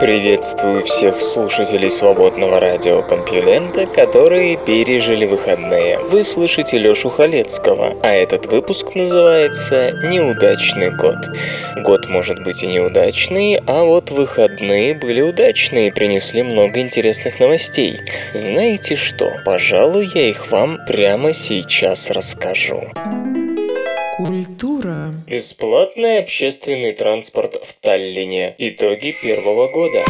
Приветствую всех слушателей свободного радиокомпьюлента, которые пережили выходные. Вы слышите Лёшу Халецкого, а этот выпуск называется «Неудачный год». Год может быть и неудачный, а вот выходные были удачные и принесли много интересных новостей. Знаете что? Пожалуй, я их вам прямо сейчас расскажу. Культура Бесплатный общественный транспорт в Таллине. Итоги первого года.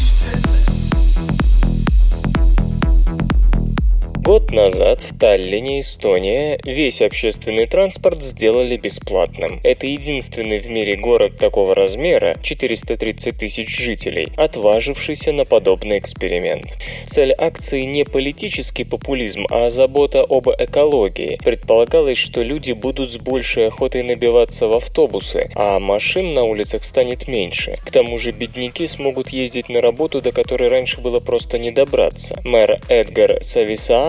Год назад в Таллине, Эстония, весь общественный транспорт сделали бесплатным. Это единственный в мире город такого размера, 430 тысяч жителей, отважившийся на подобный эксперимент. Цель акции не политический популизм, а забота об экологии. Предполагалось, что люди будут с большей охотой набиваться в автобусы, а машин на улицах станет меньше. К тому же бедняки смогут ездить на работу, до которой раньше было просто не добраться. Мэр Эдгар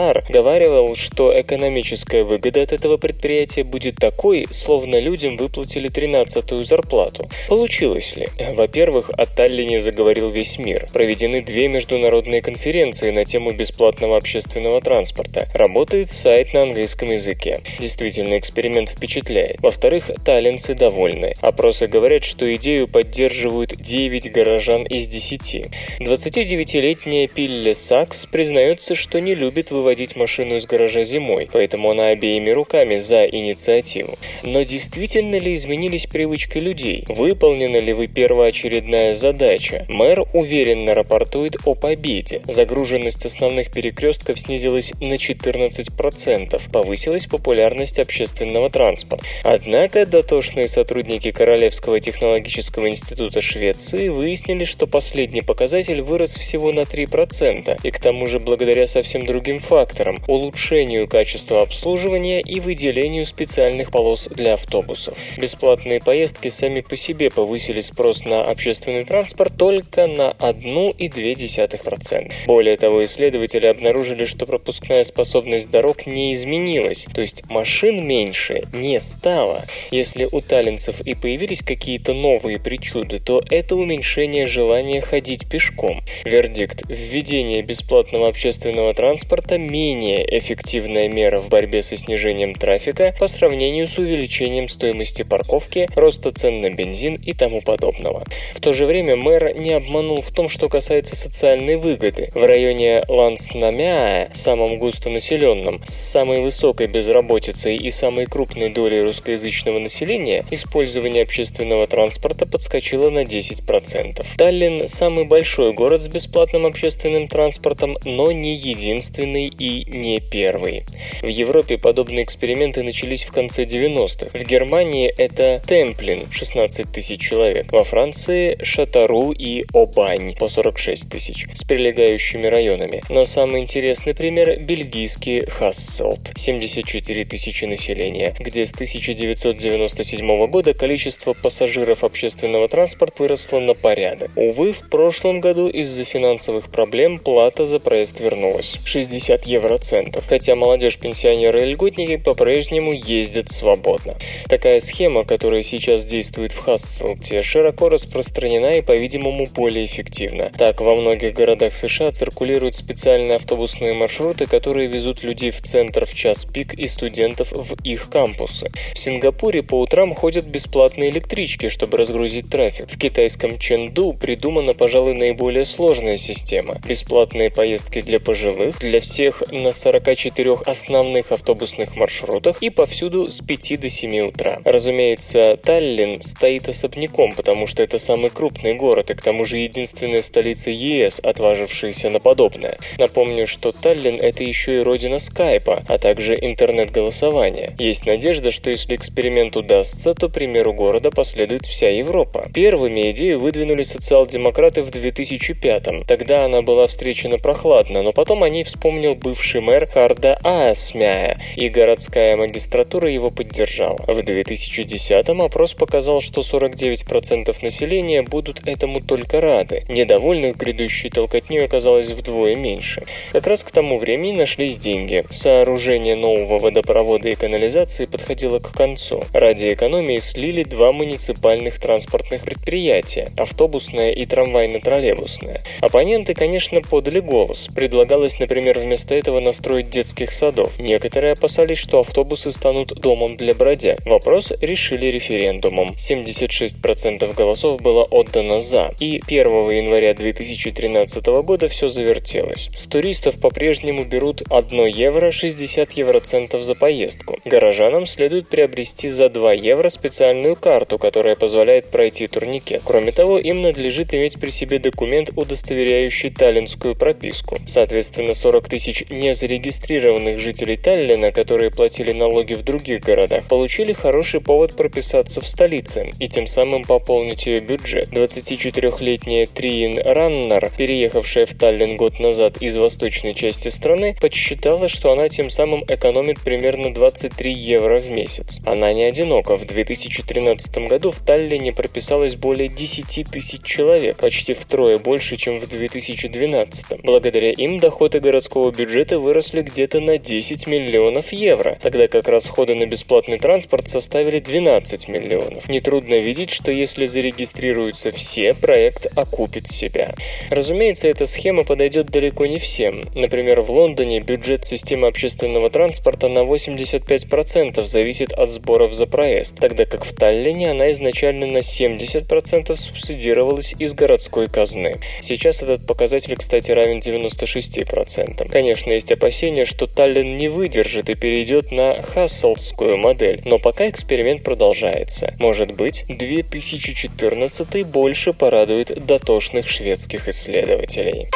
Сависаар говаривал, что экономическая выгода от этого предприятия будет такой, словно людям выплатили 13-ю зарплату. Получилось ли? Во-первых, о Таллине заговорил весь мир. Проведены две международные конференции на тему бесплатного общественного транспорта. Работает сайт на английском языке. Действительно, эксперимент впечатляет. Во-вторых, таллинцы довольны. Опросы говорят, что идею поддерживают 9 горожан из 10. 29-летняя Пилле Сакс признается, что не любит выводить машину из гаража зимой, поэтому она обеими руками за инициативу. Но действительно ли изменились привычки людей? Выполнена ли вы первоочередная задача? Мэр уверенно рапортует о победе. Загруженность основных перекрестков снизилась на 14%, повысилась популярность общественного транспорта. Однако дотошные сотрудники Королевского технологического института Швеции выяснили, что последний показатель вырос всего на 3%, и к тому же благодаря совсем другим факторам – улучшению качества обслуживания и выделению специальных полос для автобусов. Бесплатные поездки сами по себе повысили спрос на общественный транспорт только на 1,2%. Более того, исследователи обнаружили, что пропускная способность дорог не изменилась, то есть машин меньше не стало. Если у таллинцев и появились какие-то новые причуды, то это уменьшение желания ходить пешком. Вердикт – введение бесплатного общественного транспорта менее эффективная мера в борьбе со снижением трафика по сравнению с увеличением стоимости парковки, роста цен на бензин и тому подобного. В то же время мэр не обманул в том, что касается социальной выгоды. В районе Ланснамяа, самом густонаселенном, с самой высокой безработицей и самой крупной долей русскоязычного населения, использование общественного транспорта подскочило на 10%. Таллин – самый большой город с бесплатным общественным транспортом, но не единственный и не первый. В Европе подобные эксперименты начались в конце 90-х. В Германии это Темплин – 16 тысяч человек. Во Франции – Шатару и Обань – по 46 тысяч, с прилегающими районами. Но самый интересный пример – бельгийский Хасселт – 74 тысячи населения, где с 1997 года количество пассажиров общественного транспорта выросло на порядок. Увы, в прошлом году из-за финансовых проблем плата за проезд вернулась – 60 евроцентов, хотя молодежь-пенсионеры и льготники по-прежнему ездят свободно. Такая схема, которая сейчас действует в Хасселте, широко распространена и, по-видимому, более эффективна. Так, во многих городах США циркулируют специальные автобусные маршруты, которые везут людей в центр в час пик и студентов в их кампусы. В Сингапуре по утрам ходят бесплатные электрички, чтобы разгрузить трафик. В китайском Чэнду придумана, пожалуй, наиболее сложная система. Бесплатные поездки для пожилых, для всех на 44 основных автобусных маршрутах и повсюду с 5 до 7 утра. Разумеется, Таллин стоит особняком, потому что это самый крупный город и к тому же единственная столица ЕС, отважившаяся на подобное. Напомню, что Таллин – это еще и родина скайпа, а также интернет-голосования. Есть надежда, что если эксперимент удастся, то примеру города последует вся Европа. Первыми идею выдвинули социал-демократы в 2005 -м. Тогда она была встречена прохладно, но потом о ней вспомнил бы бывший мэр Харда Аасмяя, и городская магистратура его поддержала. В 2010-м опрос показал, что 49% населения будут этому только рады. Недовольных грядущей толкотней оказалось вдвое меньше. Как раз к тому времени нашлись деньги. Сооружение нового водопровода и канализации подходило к концу. Ради экономии слили два муниципальных транспортных предприятия – автобусное и трамвайно-троллейбусное. Оппоненты, конечно, подали голос. Предлагалось, например, вместо этого настроить детских садов. Некоторые опасались, что автобусы станут домом для бродяг. Вопрос решили референдумом. 76% голосов было отдано «за». И 1 января 2013 года все завертелось. С туристов по-прежнему берут 1 евро 60 евроцентов за поездку. Горожанам следует приобрести за 2 евро специальную карту, которая позволяет пройти турникет. Кроме того, им надлежит иметь при себе документ, удостоверяющий таллинскую прописку. Соответственно, 40 тысяч незарегистрированных жителей Таллина, которые платили налоги в других городах, получили хороший повод прописаться в столице и тем самым пополнить ее бюджет. 24-летняя Триин Раннер, переехавшая в Таллин год назад из восточной части страны, подсчитала, что она тем самым экономит примерно 23 евро в месяц. Она не одинока. В 2013 году в Таллине прописалось более 10 тысяч человек, почти втрое больше, чем в 2012. Благодаря им доходы городского бюджета выросли где-то на 10 миллионов евро, тогда как расходы на бесплатный транспорт составили 12 миллионов. Нетрудно видеть, что если зарегистрируются все, проект окупит себя. Разумеется, эта схема подойдет далеко не всем. Например, в Лондоне бюджет системы общественного транспорта на 85% зависит от сборов за проезд, тогда как в Таллине она изначально на 70% субсидировалась из городской казны. Сейчас этот показатель, кстати, равен 96%. Конечно, есть опасения, что Таллин не выдержит и перейдет на Хасселдскую модель, но пока эксперимент продолжается. Может быть, 2014 больше порадует дотошных шведских исследователей.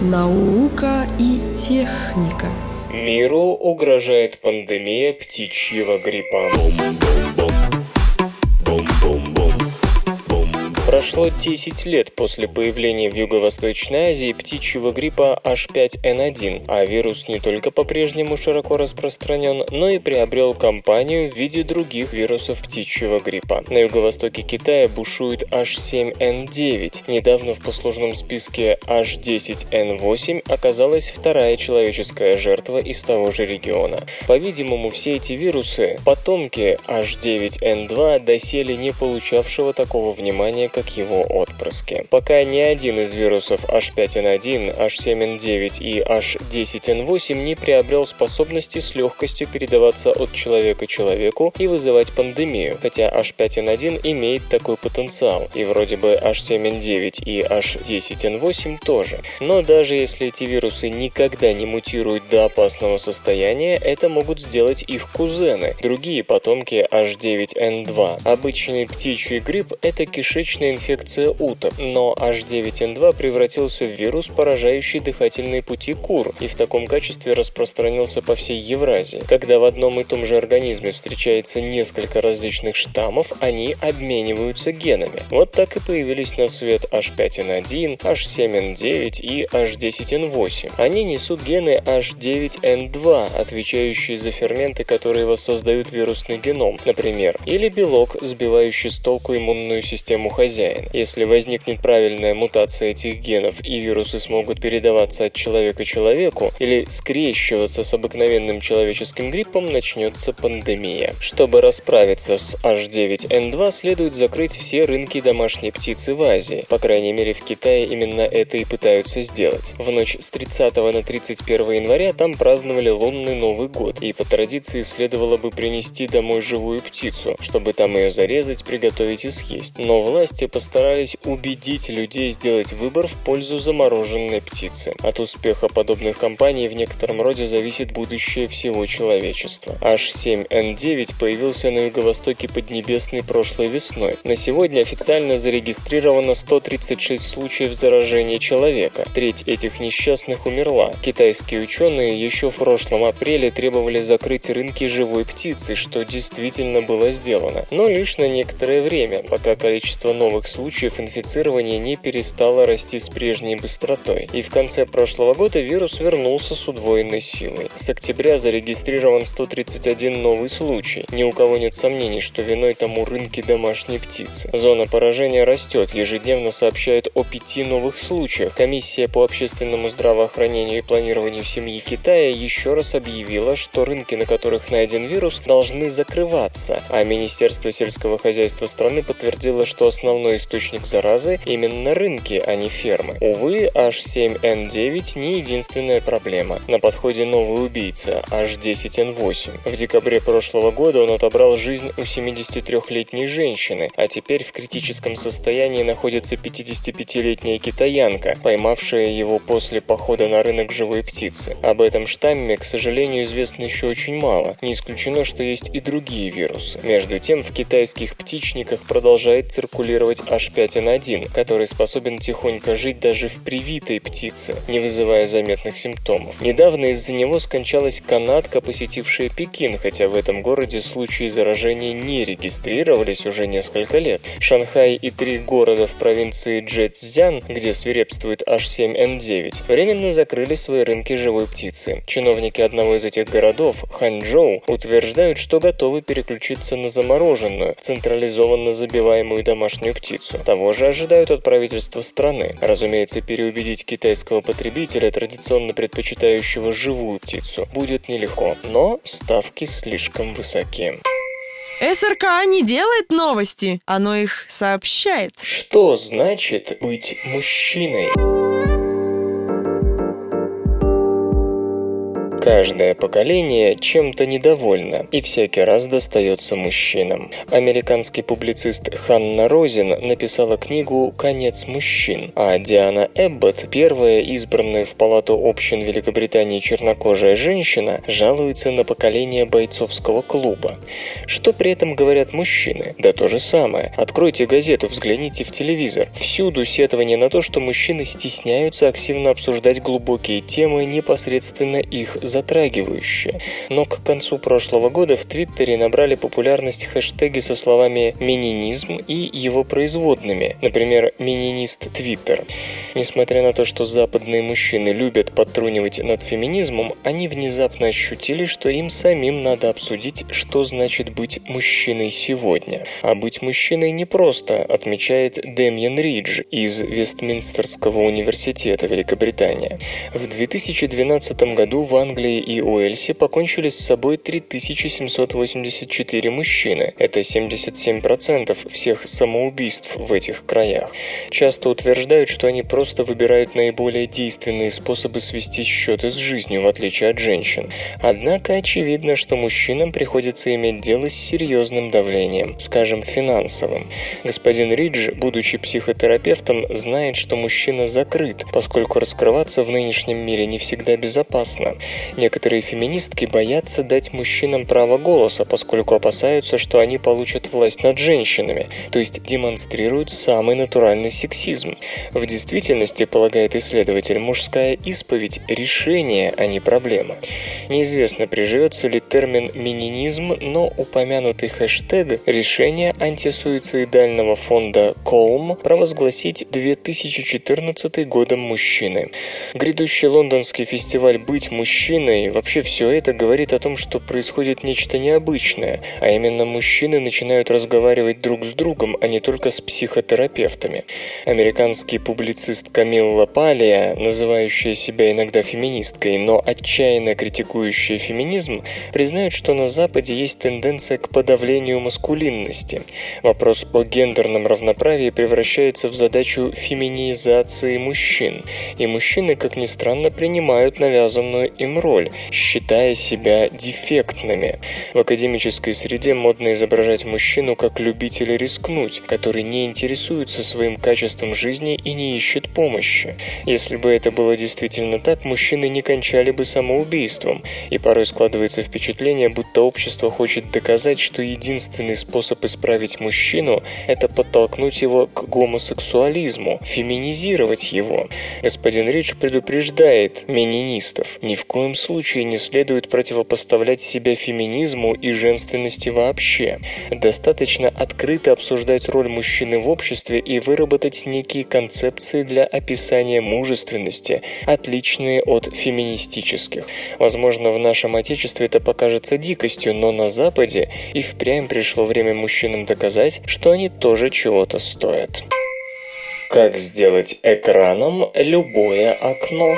Наука и техника. Миру угрожает пандемия птичьего гриппа. Прошло 10 лет после появления в Юго-Восточной Азии птичьего гриппа H5N1, а вирус не только по-прежнему широко распространен, но и приобрел компанию в виде других вирусов птичьего гриппа. На юго-востоке Китая бушует H7N9. Недавно в послужном списке H10N8 оказалась вторая человеческая жертва из того же региона. По-видимому, все эти вирусы – потомки H9N2, доселе не получавшего такого внимания, как как его отпрыски. Пока ни один из вирусов H5N1, H7N9 и H10N8 не приобрел способности с легкостью передаваться от человека человеку и вызывать пандемию, хотя H5N1 имеет такой потенциал, и вроде бы H7N9 и H10N8 тоже. Но даже если эти вирусы никогда не мутируют до опасного состояния, это могут сделать их кузены, другие потомки H9N2. Обычный птичий грипп – это кишечная инфекция уток, но H9N2 превратился в вирус, поражающий дыхательные пути кур, и в таком качестве распространился по всей Евразии. Когда в одном и том же организме встречается несколько различных штаммов, они обмениваются генами. Вот так и появились на свет H5N1, H7N9 и H10N8. Они несут гены H9N2, отвечающие за ферменты, которые воссоздают вирусный геном, например, или белок, сбивающий с толку иммунную систему хозяина хозяина. Если возникнет правильная мутация этих генов и вирусы смогут передаваться от человека человеку или скрещиваться с обыкновенным человеческим гриппом, начнется пандемия. Чтобы расправиться с H9N2, следует закрыть все рынки домашней птицы в Азии. По крайней мере, в Китае именно это и пытаются сделать. В ночь с 30 на 31 января там праздновали лунный Новый год, и по традиции следовало бы принести домой живую птицу, чтобы там ее зарезать, приготовить и съесть. Но власти постарались убедить людей сделать выбор в пользу замороженной птицы. От успеха подобных кампаний в некотором роде зависит будущее всего человечества. H7N9 появился на юго-востоке Поднебесной прошлой весной. На сегодня официально зарегистрировано 136 случаев заражения человека. Треть этих несчастных умерла. Китайские ученые еще в прошлом апреле требовали закрыть рынки живой птицы, что действительно было сделано. Но лишь на некоторое время, пока количество новых новых случаев инфицирования не перестало расти с прежней быстротой. И в конце прошлого года вирус вернулся с удвоенной силой. С октября зарегистрирован 131 новый случай. Ни у кого нет сомнений, что виной тому рынки домашней птицы. Зона поражения растет, ежедневно сообщают о пяти новых случаях. Комиссия по общественному здравоохранению и планированию семьи Китая еще раз объявила, что рынки, на которых найден вирус, должны закрываться, а Министерство сельского хозяйства страны подтвердило, что основной источник заразы именно рынки, а не фермы. Увы, H7N9 не единственная проблема. На подходе новый убийца H10N8. В декабре прошлого года он отобрал жизнь у 73-летней женщины, а теперь в критическом состоянии находится 55-летняя китаянка, поймавшая его после похода на рынок живой птицы. Об этом штамме, к сожалению, известно еще очень мало. Не исключено, что есть и другие вирусы. Между тем, в китайских птичниках продолжает циркулировать H5N1, который способен тихонько жить даже в привитой птице, не вызывая заметных симптомов. Недавно из-за него скончалась канадка, посетившая Пекин, хотя в этом городе случаи заражения не регистрировались уже несколько лет. Шанхай и три города в провинции Джэцзян, где свирепствует H7N9, временно закрыли свои рынки живой птицы. Чиновники одного из этих городов, Ханчжоу, утверждают, что готовы переключиться на замороженную, централизованно забиваемую домашнюю птицу. Того же ожидают от правительства страны. Разумеется, переубедить китайского потребителя, традиционно предпочитающего живую птицу, будет нелегко, но ставки слишком высоки. СРК не делает новости, оно их сообщает. Что значит быть мужчиной? Каждое поколение чем-то недовольно и всякий раз достается мужчинам. Американский публицист Ханна Розин написала книгу «Конец мужчин», а Диана Эбботт, первая избранная в Палату общин Великобритании чернокожая женщина, жалуется на поколение бойцовского клуба. Что при этом говорят мужчины? Да то же самое. Откройте газету, взгляните в телевизор. Всюду сетование на то, что мужчины стесняются активно обсуждать глубокие темы, непосредственно их затрагивающее. Но к концу прошлого года в Твиттере набрали популярность хэштеги со словами «мининизм» и его производными, например, «мининист Твиттер». Несмотря на то, что западные мужчины любят подтрунивать над феминизмом, они внезапно ощутили, что им самим надо обсудить, что значит быть мужчиной сегодня. А быть мужчиной непросто, отмечает Дэмьен Ридж из Вестминстерского университета Великобритания. В 2012 году в Англии Англии и Уэльсе покончили с собой 3784 мужчины. Это 77% всех самоубийств в этих краях. Часто утверждают, что они просто выбирают наиболее действенные способы свести счеты с жизнью, в отличие от женщин. Однако очевидно, что мужчинам приходится иметь дело с серьезным давлением, скажем, финансовым. Господин Ридж, будучи психотерапевтом, знает, что мужчина закрыт, поскольку раскрываться в нынешнем мире не всегда безопасно. Некоторые феминистки боятся дать мужчинам право голоса, поскольку опасаются, что они получат власть над женщинами, то есть демонстрируют самый натуральный сексизм. В действительности, полагает исследователь, мужская исповедь – решение, а не проблема. Неизвестно, приживется ли термин «мининизм», но упомянутый хэштег – решение антисуицидального фонда Колм провозгласить 2014 годом мужчины. Грядущий лондонский фестиваль «Быть мужчиной» мужчиной, вообще все это говорит о том, что происходит нечто необычное, а именно мужчины начинают разговаривать друг с другом, а не только с психотерапевтами. Американский публицист Камилла Палия, называющая себя иногда феминисткой, но отчаянно критикующая феминизм, признает, что на Западе есть тенденция к подавлению маскулинности. Вопрос о гендерном равноправии превращается в задачу феминизации мужчин, и мужчины, как ни странно, принимают навязанную им роль роль, считая себя дефектными. В академической среде модно изображать мужчину как любителя рискнуть, который не интересуется своим качеством жизни и не ищет помощи. Если бы это было действительно так, мужчины не кончали бы самоубийством, и порой складывается впечатление, будто общество хочет доказать, что единственный способ исправить мужчину – это подтолкнуть его к гомосексуализму, феминизировать его. Господин Рич предупреждает менинистов – ни в коем случае не следует противопоставлять себя феминизму и женственности вообще. Достаточно открыто обсуждать роль мужчины в обществе и выработать некие концепции для описания мужественности, отличные от феминистических. Возможно, в нашем Отечестве это покажется дикостью, но на Западе и впрямь пришло время мужчинам доказать, что они тоже чего-то стоят. Как сделать экраном любое окно?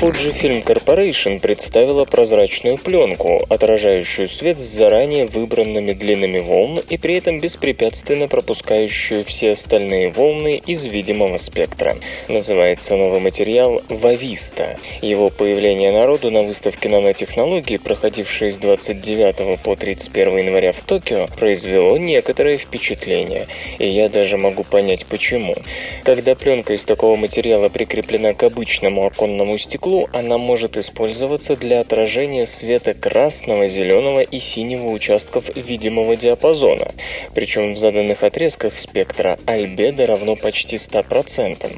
Fujifilm Corporation представила прозрачную пленку, отражающую свет с заранее выбранными длинами волн и при этом беспрепятственно пропускающую все остальные волны из видимого спектра. Называется новый материал Вависта. Его появление народу на выставке нанотехнологий, проходившей с 29 по 31 января в Токио, произвело некоторое впечатление, и я даже могу понять почему. Когда пленка из такого материала прикреплена к обычному оконному стеклу, стеклу она может использоваться для отражения света красного, зеленого и синего участков видимого диапазона, причем в заданных отрезках спектра альбедо равно почти 100%.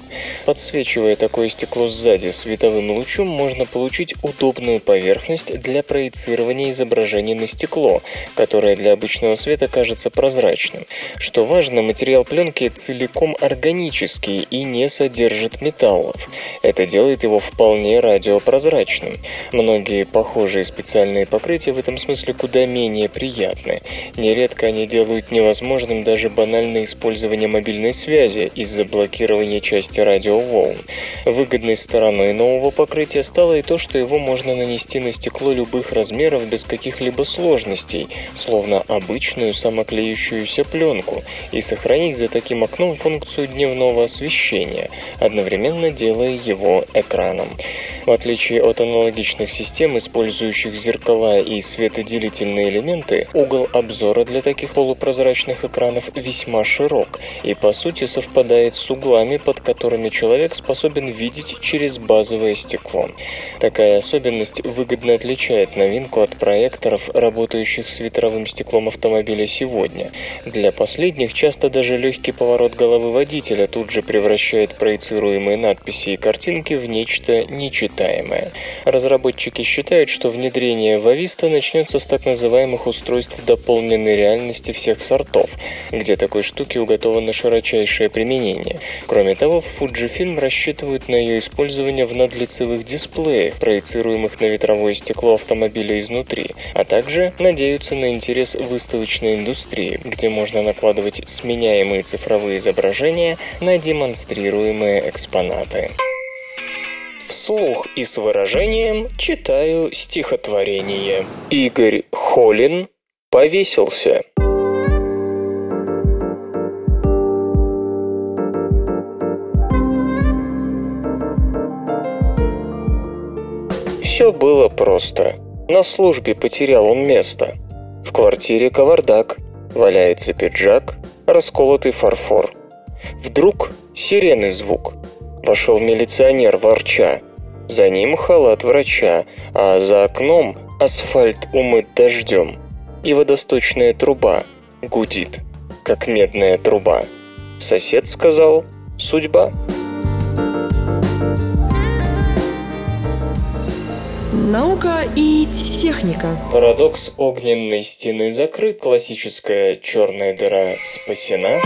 Подсвечивая такое стекло сзади световым лучом, можно получить удобную поверхность для проецирования изображений на стекло, которое для обычного света кажется прозрачным. Что важно, материал пленки целиком органический и не содержит металлов. Это делает его вполне радиопрозрачным. Многие похожие специальные покрытия в этом смысле куда менее приятны. Нередко они делают невозможным даже банальное использование мобильной связи из-за блокирования части радиоволн. Выгодной стороной нового покрытия стало и то, что его можно нанести на стекло любых размеров без каких-либо сложностей, словно обычную самоклеющуюся пленку, и сохранить за таким окном функцию дневного освещения, одновременно делая его экраном. В отличие от аналогичных систем, использующих зеркала и светоделительные элементы, угол обзора для таких полупрозрачных экранов весьма широк и по сути совпадает с углами, под которыми человек способен видеть через базовое стекло. Такая особенность выгодно отличает новинку от проекторов, работающих с ветровым стеклом автомобиля сегодня. Для последних часто даже легкий поворот головы водителя тут же превращает проецируемые надписи и картинки в нечто нечитаемое читаемое. Разработчики считают, что внедрение Вависта начнется с так называемых устройств дополненной реальности всех сортов, где такой штуки уготовано широчайшее применение. Кроме того, в Fujifilm рассчитывают на ее использование в надлицевых дисплеях, проецируемых на ветровое стекло автомобиля изнутри, а также надеются на интерес выставочной индустрии, где можно накладывать сменяемые цифровые изображения на демонстрируемые экспонаты. Вслух и с выражением читаю стихотворение. Игорь Холин повесился. Все было просто. На службе потерял он место. В квартире кавардак, валяется пиджак, расколотый фарфор. Вдруг сирены звук – Вошел милиционер, ворча. За ним халат врача, а за окном асфальт умыт дождем. И водосточная труба гудит, как медная труба. Сосед сказал «Судьба». Наука и техника. Парадокс огненной стены закрыт, классическая черная дыра спасена.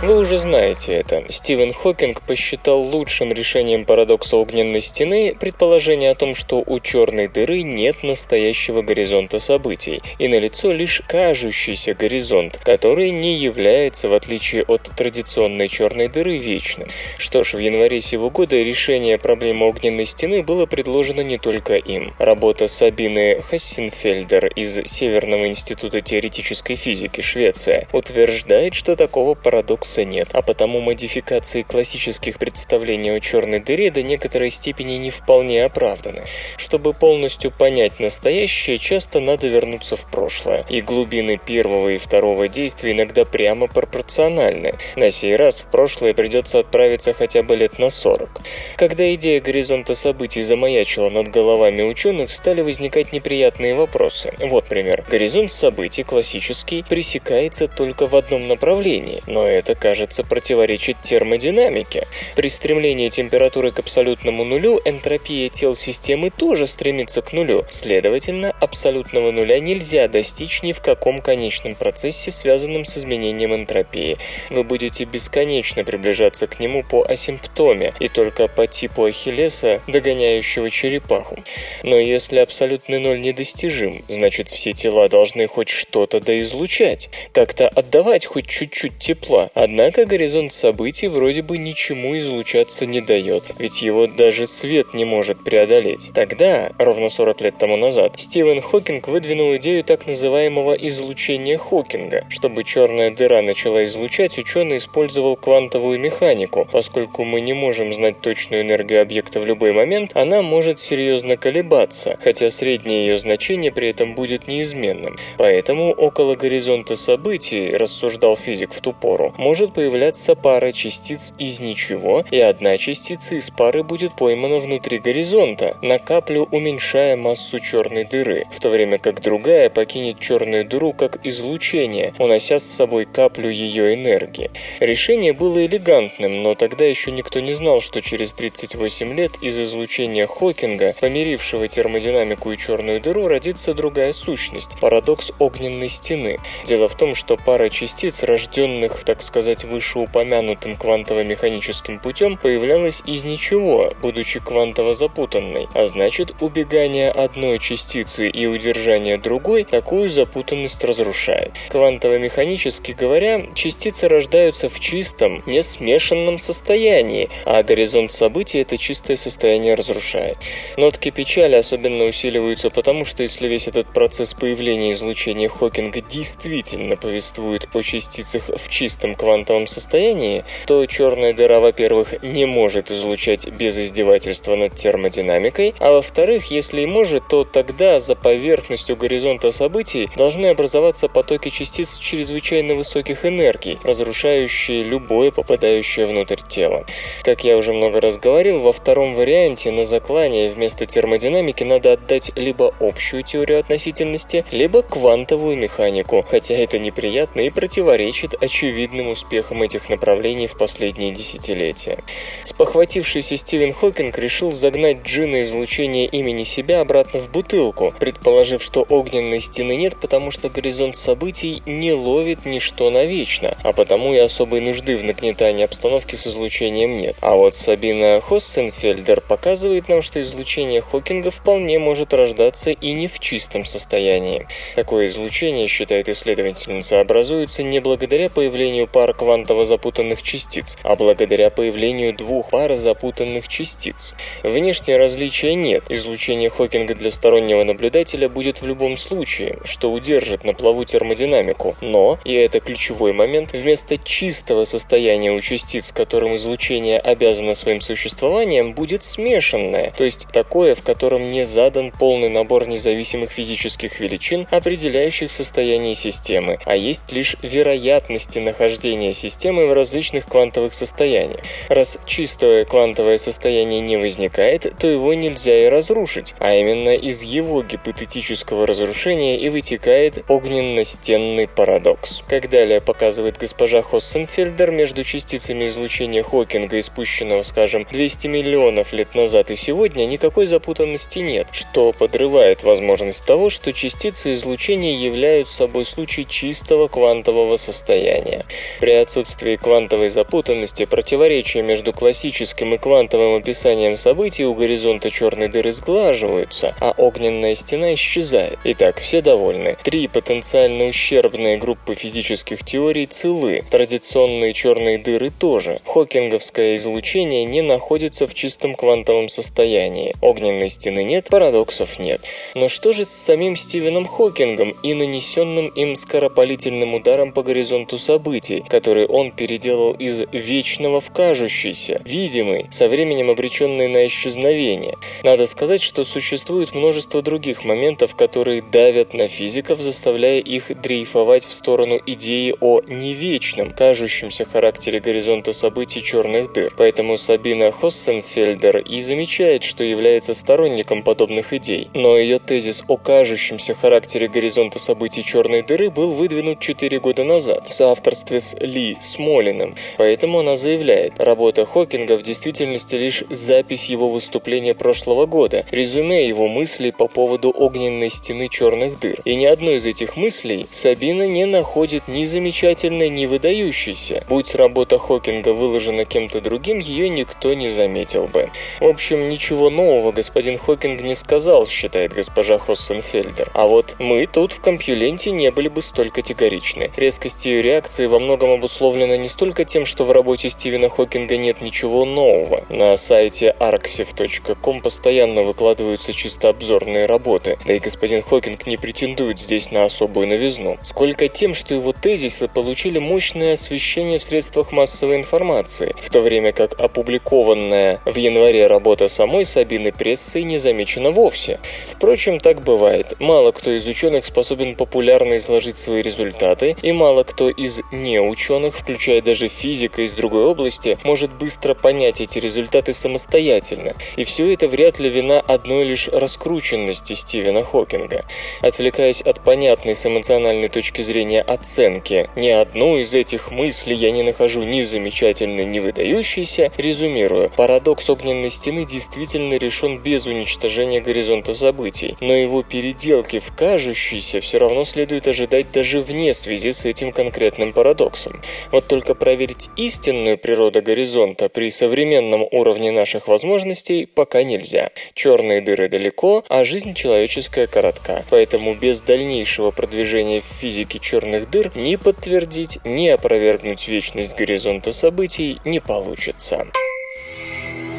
Вы уже знаете это. Стивен Хокинг посчитал лучшим решением парадокса огненной стены предположение о том, что у черной дыры нет настоящего горизонта событий, и налицо лишь кажущийся горизонт, который не является, в отличие от традиционной черной дыры, вечным. Что ж, в январе сего года решение проблемы огненной стены было предложено не только им. Работа Сабины Хассенфельдер из Северного института теоретической физики, Швеция, утверждает, что такого парадокса парадокса нет, а потому модификации классических представлений о черной дыре до некоторой степени не вполне оправданы. Чтобы полностью понять настоящее, часто надо вернуться в прошлое, и глубины первого и второго действия иногда прямо пропорциональны. На сей раз в прошлое придется отправиться хотя бы лет на 40. Когда идея горизонта событий замаячила над головами ученых, стали возникать неприятные вопросы. Вот пример. Горизонт событий классический пресекается только в одном направлении, но это кажется, противоречит термодинамике. При стремлении температуры к абсолютному нулю энтропия тел системы тоже стремится к нулю. Следовательно, абсолютного нуля нельзя достичь ни в каком конечном процессе, связанном с изменением энтропии. Вы будете бесконечно приближаться к нему по асимптоме и только по типу Ахиллеса, догоняющего черепаху. Но если абсолютный ноль недостижим, значит все тела должны хоть что-то доизлучать, как-то отдавать хоть чуть-чуть тепла. Однако горизонт событий вроде бы ничему излучаться не дает, ведь его даже свет не может преодолеть. Тогда, ровно 40 лет тому назад, Стивен Хокинг выдвинул идею так называемого излучения Хокинга. Чтобы черная дыра начала излучать, ученый использовал квантовую механику. Поскольку мы не можем знать точную энергию объекта в любой момент, она может серьезно колебаться, хотя среднее ее значение при этом будет неизменным. Поэтому около горизонта событий, рассуждал физик в ту пору, может появляться пара частиц из ничего, и одна частица из пары будет поймана внутри горизонта, на каплю уменьшая массу черной дыры, в то время как другая покинет черную дыру как излучение, унося с собой каплю ее энергии. Решение было элегантным, но тогда еще никто не знал, что через 38 лет из излучения Хокинга, помирившего термодинамику и черную дыру, родится другая сущность – парадокс огненной стены. Дело в том, что пара частиц, рожденных, так сказать, вышеупомянутым квантово-механическим путем, появлялась из ничего, будучи квантово запутанной, а значит, убегание одной частицы и удержание другой такую запутанность разрушает. Квантово-механически говоря, частицы рождаются в чистом, не смешанном состоянии, а горизонт событий это чистое состояние разрушает. Нотки печали особенно усиливаются потому, что если весь этот процесс появления излучения Хокинга действительно повествует о частицах в чистом квантовом состоянии, то черная дыра, во-первых, не может излучать без издевательства над термодинамикой, а во-вторых, если и может, то тогда за поверхностью горизонта событий должны образоваться потоки частиц чрезвычайно высоких энергий, разрушающие любое попадающее внутрь тело. Как я уже много раз говорил, во втором варианте на заклание вместо термодинамики надо отдать либо общую теорию относительности, либо квантовую механику, хотя это неприятно и противоречит очевидным успехам этих направлений в последние десятилетия. Спохватившийся Стивен Хокинг решил загнать джина излучения имени себя обратно в бутылку, предположив, что огненной стены нет, потому что горизонт событий не ловит ничто навечно, а потому и особой нужды в нагнетании обстановки с излучением нет. А вот Сабина Хоссенфельдер показывает нам, что излучение Хокинга вполне может рождаться и не в чистом состоянии. Такое излучение, считает исследовательница, образуется не благодаря появлению пар квантово запутанных частиц, а благодаря появлению двух пар запутанных частиц. Внешнее различия нет. Излучение Хокинга для стороннего наблюдателя будет в любом случае, что удержит на плаву термодинамику. Но, и это ключевой момент, вместо чистого состояния у частиц, которым излучение обязано своим существованием, будет смешанное, то есть такое, в котором не задан полный набор независимых физических величин, определяющих состояние системы, а есть лишь вероятности нахождения системы в различных квантовых состояниях. Раз чистое квантовое состояние не возникает, то его нельзя и разрушить, а именно из его гипотетического разрушения и вытекает огненно-стенный парадокс. Как далее показывает госпожа Хоссенфельдер, между частицами излучения Хокинга, испущенного, скажем, 200 миллионов лет назад и сегодня, никакой запутанности нет, что подрывает возможность того, что частицы излучения являются собой случай чистого квантового состояния. При отсутствии квантовой запутанности противоречия между классическим и квантовым описанием событий у горизонта черной дыры сглаживаются, а огненная стена исчезает. Итак, все довольны. Три потенциально ущербные группы физических теорий целы. Традиционные черные дыры тоже. Хокинговское излучение не находится в чистом квантовом состоянии. Огненной стены нет, парадоксов нет. Но что же с самим Стивеном Хокингом и нанесенным им скоропалительным ударом по горизонту событий, который он переделал из вечного в кажущийся, видимый, со временем обреченный на исчезновение? Надо сказать, что существует множество других моментов, которые давят на физиков, заставляя их дрейфовать в сторону идеи о невечном, кажущемся характере горизонта событий черных дыр. Поэтому Сабина Хоссенфельдер и замечает, что является сторонником подобных идей. Но ее тезис о кажущемся характере горизонта событий черной дыры был выдвинут 4 года назад в соавторстве с Ли Смолиным. Поэтому она заявляет, работа Хокинга в действительности лишь запись его выступления прошлого года, резюме его мыслей по поводу огненной стены черных дыр. И ни одной из этих мыслей Сабина не находит ни замечательной, ни выдающейся. Будь работа Хокинга выложена кем-то другим, ее никто не заметил бы. В общем, ничего нового господин Хокинг не сказал, считает госпожа Хоссенфельдер. А вот мы тут в компьюленте не были бы столь категоричны. Резкость ее реакции во многом обусловлена не столько тем, что в работе Стивена Хокинга нет ничего нового. На сайте arxiv.com постоянно выкладываются чисто обзорные работы, да и господин Хокинг не претендует здесь на особую новизну, сколько тем, что его тезисы получили мощное освещение в средствах массовой информации, в то время как опубликованная в январе работа самой Сабины прессой не замечена вовсе. Впрочем, так бывает. Мало кто из ученых способен популярно изложить свои результаты, и мало кто из неученых, включая даже физика из другой области, может быстро понять эти результаты самостоятельно. И все это вряд ли вина одной лишь раскрученности Стивена Хокинга. Отвлекаясь от понятной с эмоциональной точки зрения оценки, ни одну из этих мыслей я не нахожу ни замечательной, ни выдающейся, резюмирую, парадокс огненной стены действительно решен без уничтожения горизонта событий, но его переделки в кажущийся все равно следует ожидать даже вне связи с этим конкретным парадоксом. Вот только проверить истинную природу горизонта при современном уровне наших возможностей пока нельзя. Черные дыры далеко, а жизнь человеческая коротка. Поэтому без дальнейшего продвижения в физике черных дыр ни подтвердить, ни опровергнуть вечность горизонта событий не получится.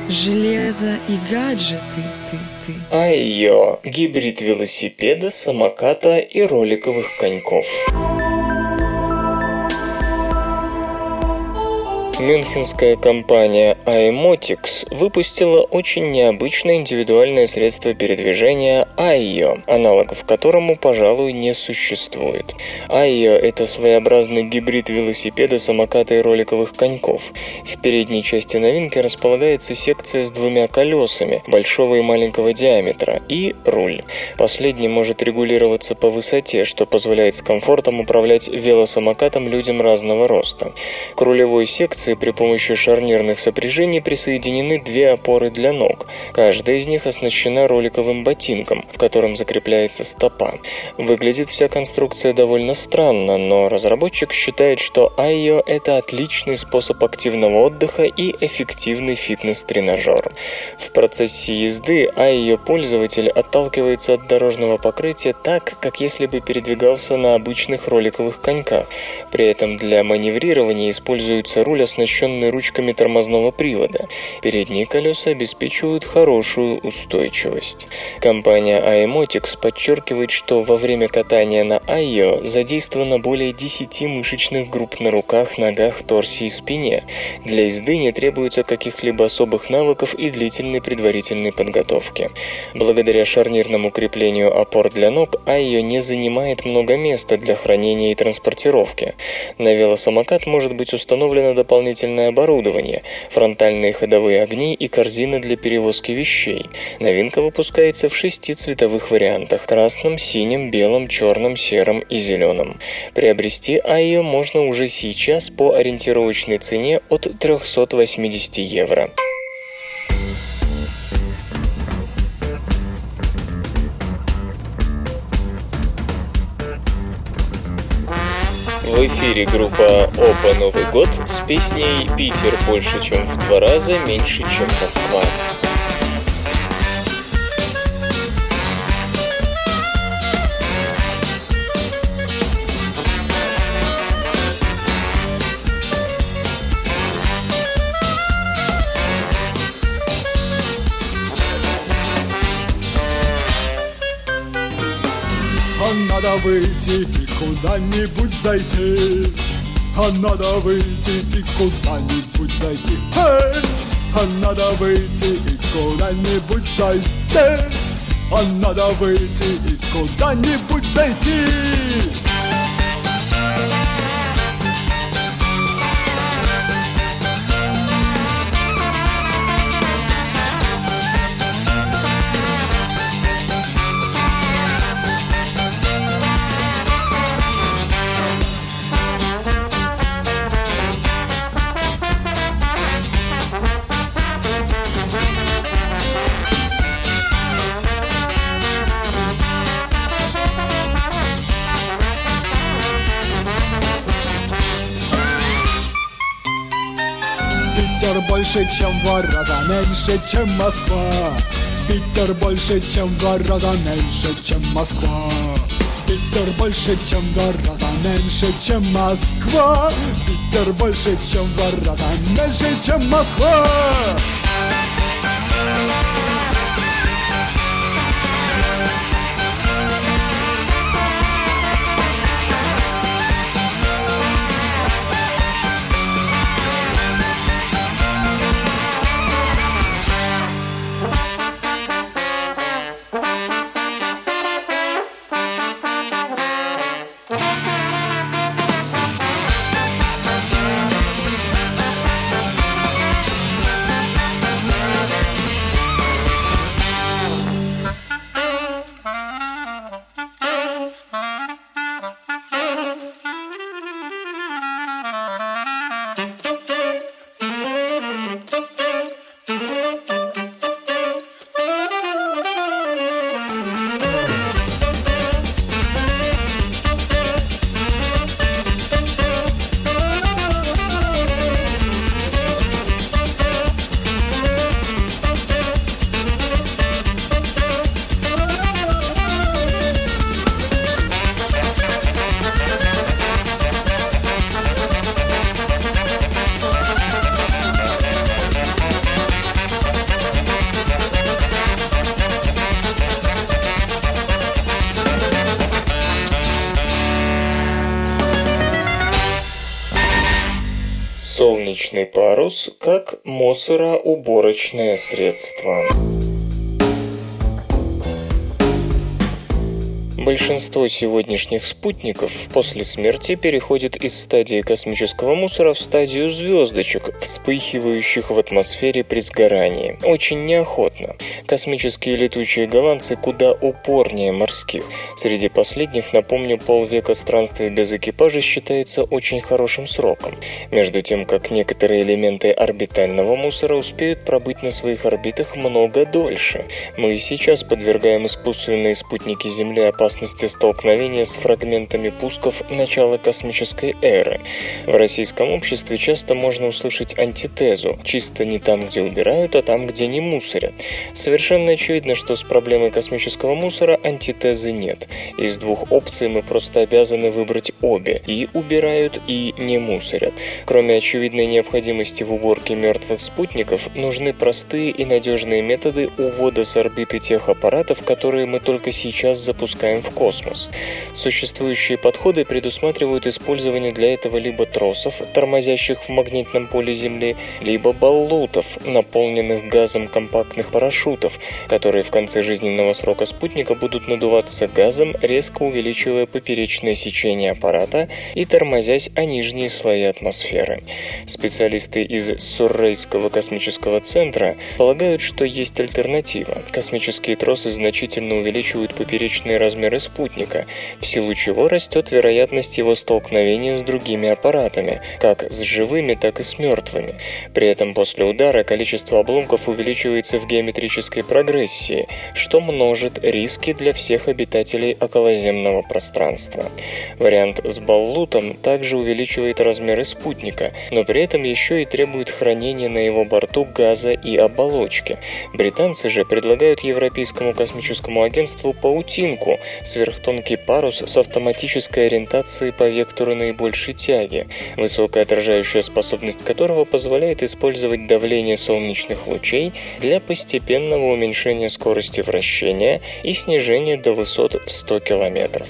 Железо и гаджеты, ты, ты. А ее гибрид велосипеда, самоката и роликовых коньков. Мюнхенская компания iMotix выпустила очень необычное индивидуальное средство передвижения AIO, аналогов которому, пожалуй, не существует. AIO – это своеобразный гибрид велосипеда, самоката и роликовых коньков. В передней части новинки располагается секция с двумя колесами, большого и маленького диаметра, и руль. Последний может регулироваться по высоте, что позволяет с комфортом управлять велосамокатом людям разного роста. К рулевой секции при помощи шарнирных сопряжений присоединены две опоры для ног. Каждая из них оснащена роликовым ботинком, в котором закрепляется стопа. Выглядит вся конструкция довольно странно, но разработчик считает, что Айо – это отличный способ активного отдыха и эффективный фитнес-тренажер. В процессе езды Айо пользователь отталкивается от дорожного покрытия так, как если бы передвигался на обычных роликовых коньках. При этом для маневрирования используется руль, оснащенный ручками тормозного привода. Передние колеса обеспечивают хорошую устойчивость. Компания iMotix подчеркивает, что во время катания на Айо задействовано более 10 мышечных групп на руках, ногах, торсе и спине. Для езды не требуется каких-либо особых навыков и длительной предварительной подготовки. Благодаря шарнирному креплению опор для ног Айо не занимает много места для хранения и транспортировки. На велосамокат может быть установлено дополнительное оборудование, фронтальные ходовые огни и корзина для перевозки вещей. Новинка выпускается в шести цветовых вариантах – красном, синем, белом, черном, сером и зеленом. Приобрести Айо можно уже сейчас по ориентировочной цене от 380 евро. В эфире группа «Опа Новый год» с песней «Питер больше, чем в два раза, меньше, чем Москва». Надо выйти и куда-нибудь зайти. А надо выйти и куда-нибудь зайти. Эй! А надо выйти и куда-нибудь зайти. А надо выйти и куда-нибудь зайти больше, чем в два раза меньше, чем Москва. Питер больше, чем в два раза меньше, чем Москва. Питер больше, чем в два раза меньше, чем Москва. Питер больше, чем в два раза меньше, чем Москва. Как мусороуборочное средство. Большинство сегодняшних спутников после смерти переходит из стадии космического мусора в стадию звездочек, вспыхивающих в атмосфере при сгорании. Очень неохотно. Космические летучие голландцы куда упорнее морских. Среди последних, напомню, полвека странствия без экипажа считается очень хорошим сроком. Между тем, как некоторые элементы орбитального мусора успеют пробыть на своих орбитах много дольше. Мы и сейчас подвергаем искусственные спутники Земли опасности столкновения с фрагментами пусков начала космической эры. В российском обществе часто можно услышать антитезу «чисто не там, где убирают, а там, где не мусорят». Совершенно очевидно, что с проблемой космического мусора антитезы нет. Из двух опций мы просто обязаны выбрать обе – и убирают, и не мусорят. Кроме очевидной необходимости в уборке мертвых спутников, нужны простые и надежные методы увода с орбиты тех аппаратов, которые мы только сейчас запускаем в космос. Существующие подходы предусматривают использование для этого либо тросов, тормозящих в магнитном поле Земли, либо баллутов, наполненных газом компактных парашютов, которые в конце жизненного срока спутника будут надуваться газом, резко увеличивая поперечное сечение аппарата и тормозясь о нижние слои атмосферы. Специалисты из Суррейского космического центра полагают, что есть альтернатива. Космические тросы значительно увеличивают поперечные размеры спутника, в силу чего растет вероятность его столкновения с другими аппаратами, как с живыми, так и с мертвыми. При этом после удара количество обломков увеличивается в геометрической прогрессии, что множит риски для всех обитателей околоземного пространства. Вариант с баллутом также увеличивает размеры спутника, но при этом еще и требует хранения на его борту газа и оболочки. Британцы же предлагают Европейскому космическому агентству паутинку, сверхтонкий парус с автоматической ориентацией по вектору наибольшей тяги, высокая отражающая способность которого позволяет использовать давление солнечных лучей для постепенного уменьшения скорости вращения и снижения до высот в 100 км.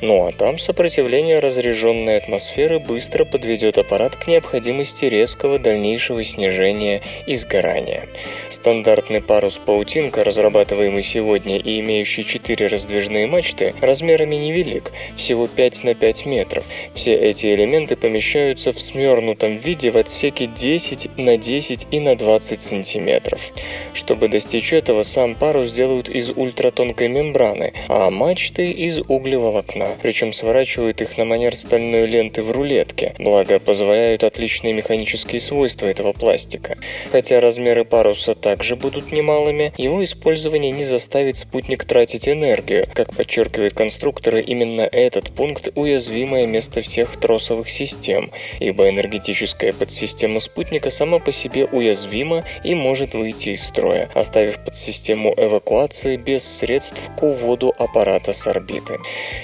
Ну а там сопротивление разряженной атмосферы быстро подведет аппарат к необходимости резкого дальнейшего снижения и сгорания. Стандартный парус «Паутинка», разрабатываемый сегодня и имеющий четыре раздвижные мачты, размерами невелик, всего 5 на 5 метров. Все эти элементы помещаются в смернутом виде в отсеке 10 на 10 и на 20 сантиметров. Чтобы достичь этого, сам парус делают из ультратонкой мембраны, а мачты из углеволокна, причем сворачивают их на манер стальной ленты в рулетке, благо позволяют отличные механические свойства этого пластика. Хотя размеры паруса также будут немалыми, его использование не заставит спутник тратить энергию, как подчеркивает подчеркивает конструкторы, именно этот пункт – уязвимое место всех тросовых систем, ибо энергетическая подсистема спутника сама по себе уязвима и может выйти из строя, оставив подсистему эвакуации без средств к уводу аппарата с орбиты.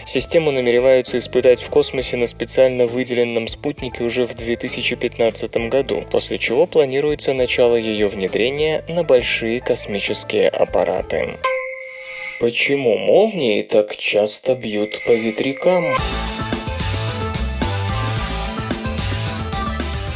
Систему намереваются испытать в космосе на специально выделенном спутнике уже в 2015 году, после чего планируется начало ее внедрения на большие космические аппараты. Почему молнии так часто бьют по ветрякам?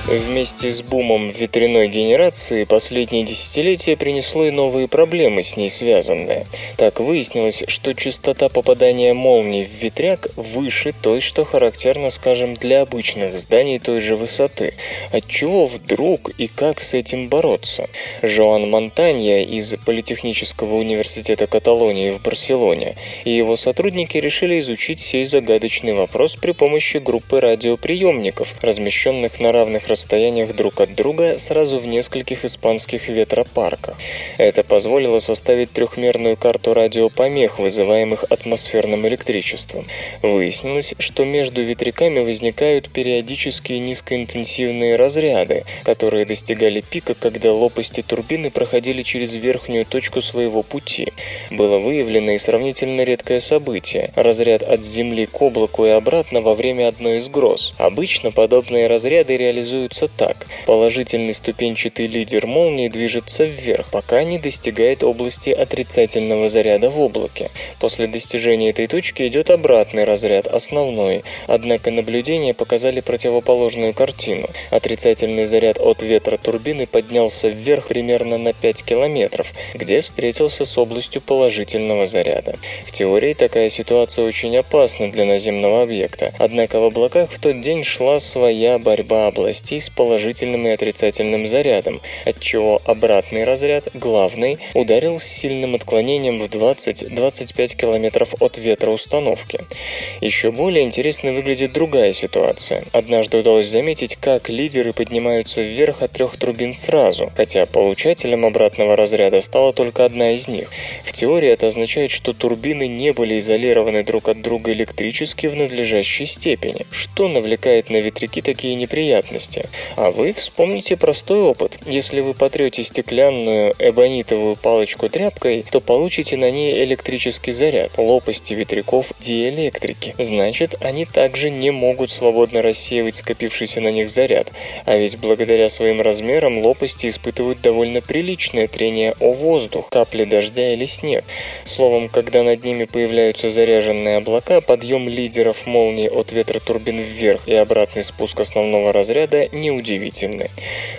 Вместе с бумом ветряной генерации последние десятилетия принесло и новые проблемы с ней связанные. Так выяснилось, что частота попадания молний в ветряк выше той, что характерно, скажем, для обычных зданий той же высоты. Отчего вдруг и как с этим бороться? Жоан Монтанья из Политехнического университета Каталонии в Барселоне и его сотрудники решили изучить сей загадочный вопрос при помощи группы радиоприемников, размещенных на равных расстояниях друг от друга сразу в нескольких испанских ветропарках. Это позволило составить трехмерную карту радиопомех, вызываемых атмосферным электричеством. Выяснилось, что между ветряками возникают периодические низкоинтенсивные разряды, которые достигали пика, когда лопасти турбины проходили через верхнюю точку своего пути. Было выявлено и сравнительно редкое событие – разряд от Земли к облаку и обратно во время одной из гроз. Обычно подобные разряды реализуют рисуется так. Положительный ступенчатый лидер молнии движется вверх, пока не достигает области отрицательного заряда в облаке. После достижения этой точки идет обратный разряд, основной. Однако наблюдения показали противоположную картину. Отрицательный заряд от ветра турбины поднялся вверх примерно на 5 километров, где встретился с областью положительного заряда. В теории такая ситуация очень опасна для наземного объекта, однако в облаках в тот день шла своя борьба областей с положительным и отрицательным зарядом, отчего обратный разряд, главный, ударил с сильным отклонением в 20-25 км от ветра установки. Еще более интересно выглядит другая ситуация. Однажды удалось заметить, как лидеры поднимаются вверх от трех турбин сразу, хотя получателем обратного разряда стала только одна из них. В теории это означает, что турбины не были изолированы друг от друга электрически в надлежащей степени, что навлекает на ветряки такие неприятности. А вы вспомните простой опыт. Если вы потрете стеклянную эбонитовую палочку тряпкой, то получите на ней электрический заряд. Лопасти ветряков – диэлектрики. Значит, они также не могут свободно рассеивать скопившийся на них заряд. А ведь благодаря своим размерам лопасти испытывают довольно приличное трение о воздух, капли дождя или снег. Словом, когда над ними появляются заряженные облака, подъем лидеров молнии от ветротурбин вверх и обратный спуск основного разряда неудивительны.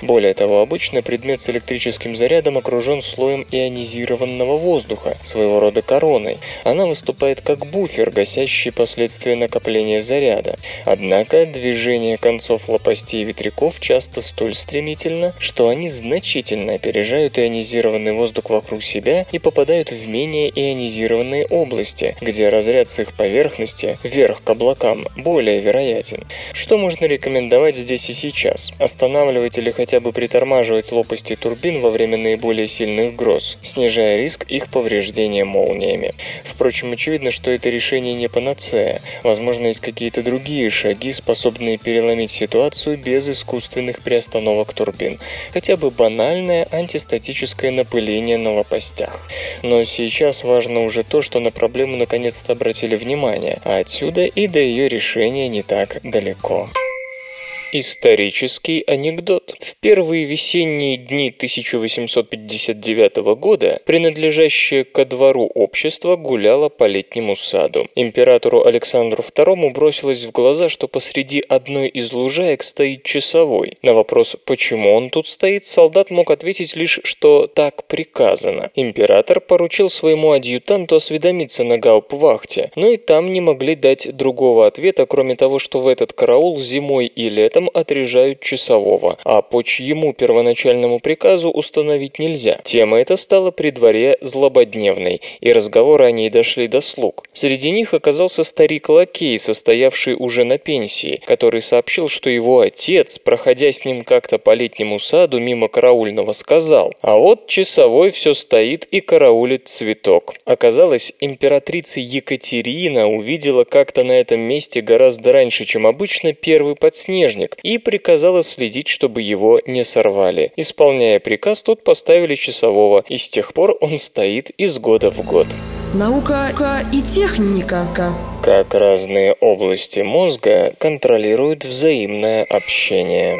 Более того, обычно предмет с электрическим зарядом окружен слоем ионизированного воздуха, своего рода короной. Она выступает как буфер, гасящий последствия накопления заряда. Однако движение концов лопастей ветряков часто столь стремительно, что они значительно опережают ионизированный воздух вокруг себя и попадают в менее ионизированные области, где разряд с их поверхности, вверх к облакам, более вероятен. Что можно рекомендовать здесь и сейчас? Сейчас. Останавливать или хотя бы притормаживать лопасти турбин во время наиболее сильных гроз, снижая риск их повреждения молниями. Впрочем, очевидно, что это решение не панацея. Возможно, есть какие-то другие шаги, способные переломить ситуацию без искусственных приостановок турбин. Хотя бы банальное антистатическое напыление на лопастях. Но сейчас важно уже то, что на проблему наконец-то обратили внимание, а отсюда и до ее решения не так далеко. Исторический анекдот. В первые весенние дни 1859 года принадлежащее ко двору общество гуляло по летнему саду. Императору Александру II бросилось в глаза, что посреди одной из лужаек стоит часовой. На вопрос, почему он тут стоит, солдат мог ответить лишь, что так приказано. Император поручил своему адъютанту осведомиться на гауптвахте, но и там не могли дать другого ответа, кроме того, что в этот караул зимой и летом этом отрежают часового, а по чьему первоначальному приказу установить нельзя. Тема эта стала при дворе злободневной, и разговоры о ней дошли до слуг. Среди них оказался старик-лакей, состоявший уже на пенсии, который сообщил, что его отец, проходя с ним как-то по летнему саду мимо караульного, сказал, а вот часовой все стоит и караулит цветок. Оказалось, императрица Екатерина увидела как-то на этом месте гораздо раньше, чем обычно, первый подснежник и приказала следить, чтобы его не сорвали. Исполняя приказ, тут поставили часового, и с тех пор он стоит из года в год. Наука и техника. Как разные области мозга контролируют взаимное общение.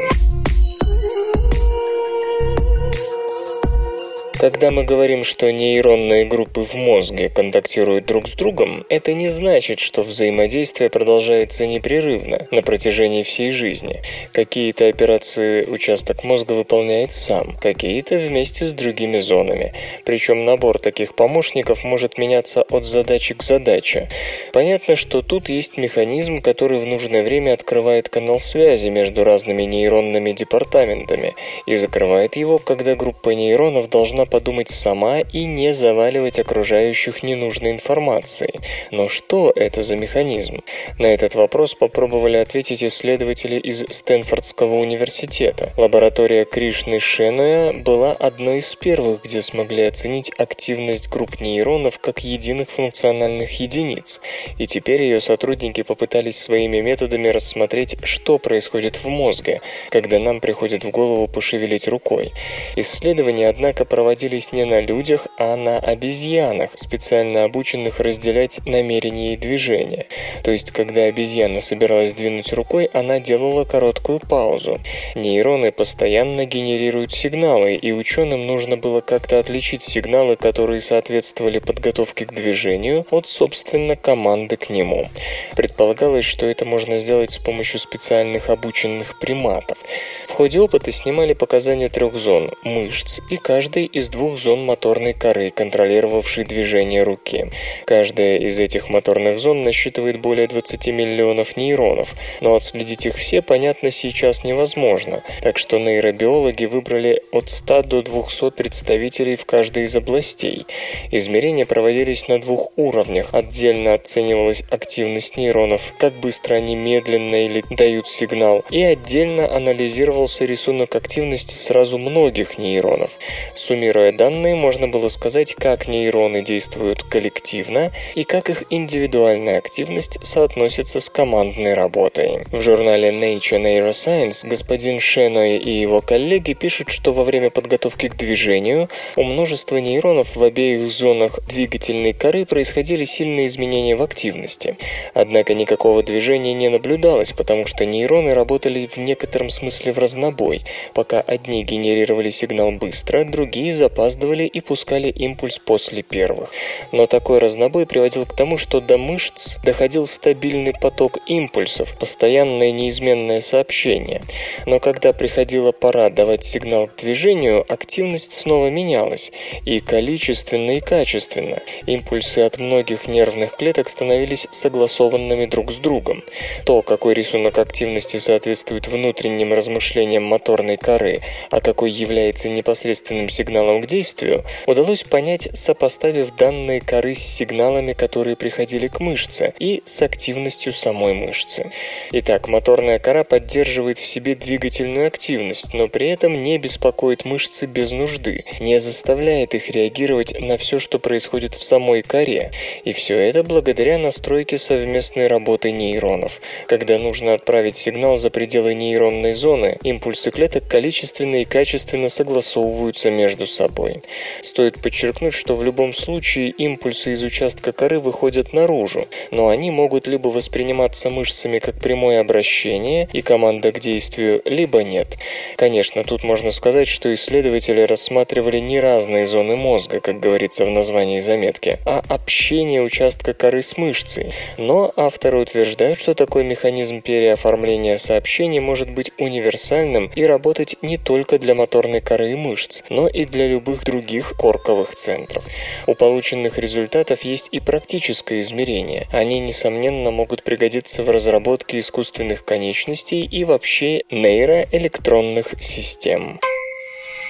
Когда мы говорим, что нейронные группы в мозге контактируют друг с другом, это не значит, что взаимодействие продолжается непрерывно на протяжении всей жизни. Какие-то операции участок мозга выполняет сам, какие-то вместе с другими зонами. Причем набор таких помощников может меняться от задачи к задаче. Понятно, что тут есть механизм, который в нужное время открывает канал связи между разными нейронными департаментами и закрывает его, когда группа нейронов должна подумать сама и не заваливать окружающих ненужной информацией. Но что это за механизм? На этот вопрос попробовали ответить исследователи из Стэнфордского университета. Лаборатория Кришны Шенуя была одной из первых, где смогли оценить активность групп нейронов как единых функциональных единиц. И теперь ее сотрудники попытались своими методами рассмотреть, что происходит в мозге, когда нам приходит в голову пошевелить рукой. Исследования, однако, проводились проводились не на людях, а на обезьянах, специально обученных разделять намерения и движения. То есть, когда обезьяна собиралась двинуть рукой, она делала короткую паузу. Нейроны постоянно генерируют сигналы, и ученым нужно было как-то отличить сигналы, которые соответствовали подготовке к движению, от, собственно, команды к нему. Предполагалось, что это можно сделать с помощью специальных обученных приматов. В ходе опыта снимали показания трех зон – мышц, и каждый из из двух зон моторной коры, контролировавшей движение руки. Каждая из этих моторных зон насчитывает более 20 миллионов нейронов, но отследить их все, понятно, сейчас невозможно, так что нейробиологи выбрали от 100 до 200 представителей в каждой из областей. Измерения проводились на двух уровнях. Отдельно оценивалась активность нейронов, как быстро они медленно или дают сигнал, и отдельно анализировался рисунок активности сразу многих нейронов. Суммируя Анализируя данные, можно было сказать, как нейроны действуют коллективно и как их индивидуальная активность соотносится с командной работой. В журнале Nature Neuroscience господин Шеной и его коллеги пишут, что во время подготовки к движению у множества нейронов в обеих зонах двигательной коры происходили сильные изменения в активности. Однако никакого движения не наблюдалось, потому что нейроны работали в некотором смысле в разнобой. Пока одни генерировали сигнал быстро, другие запаздывали и пускали импульс после первых. Но такой разнобой приводил к тому, что до мышц доходил стабильный поток импульсов, постоянное неизменное сообщение. Но когда приходила пора давать сигнал к движению, активность снова менялась, и количественно, и качественно. Импульсы от многих нервных клеток становились согласованными друг с другом. То, какой рисунок активности соответствует внутренним размышлениям моторной коры, а какой является непосредственным сигналом к действию удалось понять, сопоставив данные коры с сигналами, которые приходили к мышце, и с активностью самой мышцы. Итак, моторная кора поддерживает в себе двигательную активность, но при этом не беспокоит мышцы без нужды, не заставляет их реагировать на все, что происходит в самой коре. И все это благодаря настройке совместной работы нейронов. Когда нужно отправить сигнал за пределы нейронной зоны, импульсы клеток количественно и качественно согласовываются между собой собой. Стоит подчеркнуть, что в любом случае импульсы из участка коры выходят наружу, но они могут либо восприниматься мышцами как прямое обращение и команда к действию, либо нет. Конечно, тут можно сказать, что исследователи рассматривали не разные зоны мозга, как говорится в названии заметки, а общение участка коры с мышцей. Но авторы утверждают, что такой механизм переоформления сообщений может быть универсальным и работать не только для моторной коры и мышц, но и для любых других корковых центров. У полученных результатов есть и практическое измерение. Они, несомненно, могут пригодиться в разработке искусственных конечностей и вообще нейроэлектронных систем.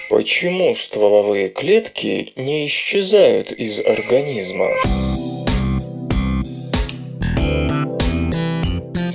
Почему стволовые клетки не исчезают из организма?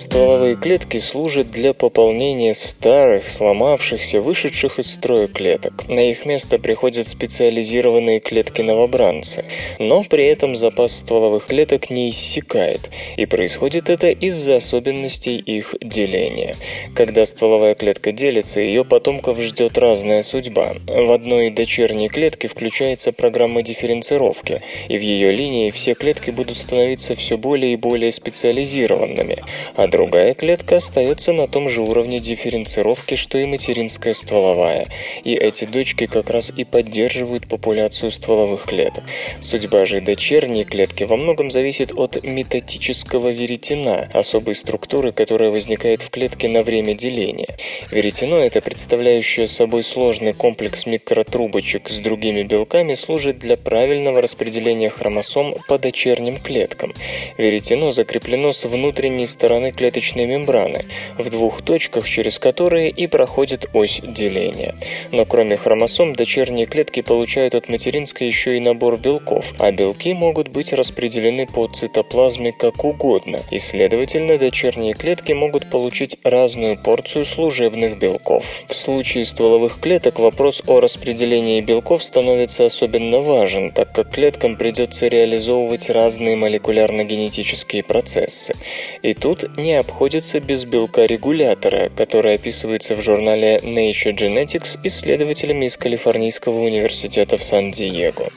Стволовые клетки служат для пополнения старых, сломавшихся, вышедших из строя клеток. На их место приходят специализированные клетки-новобранцы. Но при этом запас стволовых клеток не иссякает, и происходит это из-за особенностей их деления. Когда стволовая клетка делится, ее потомков ждет разная судьба. В одной дочерней клетке включается программа дифференцировки, и в ее линии все клетки будут становиться все более и более специализированными, а другая клетка остается на том же уровне дифференцировки, что и материнская стволовая, и эти дочки как раз и поддерживают популяцию стволовых клеток. Судьба же дочерней клетки во многом зависит от метатического веретена, особой структуры, которая возникает в клетке на время деления. Веретено, это представляющее собой сложный комплекс микротрубочек с другими белками, служит для правильного распределения хромосом по дочерним клеткам. Веретено закреплено с внутренней стороны клеточной мембраны, в двух точках, через которые и проходит ось деления. Но кроме хромосом, дочерние клетки получают от материнской еще и набор белков, а белки могут быть распределены по цитоплазме как угодно, и, следовательно, дочерние клетки могут получить разную порцию служебных белков. В случае стволовых клеток вопрос о распределении белков становится особенно важен, так как клеткам придется реализовывать разные молекулярно-генетические процессы. И тут не обходится без белка-регулятора, который описывается в журнале Nature Genetics исследователями из Калифорнийского университета в Сан-Диего.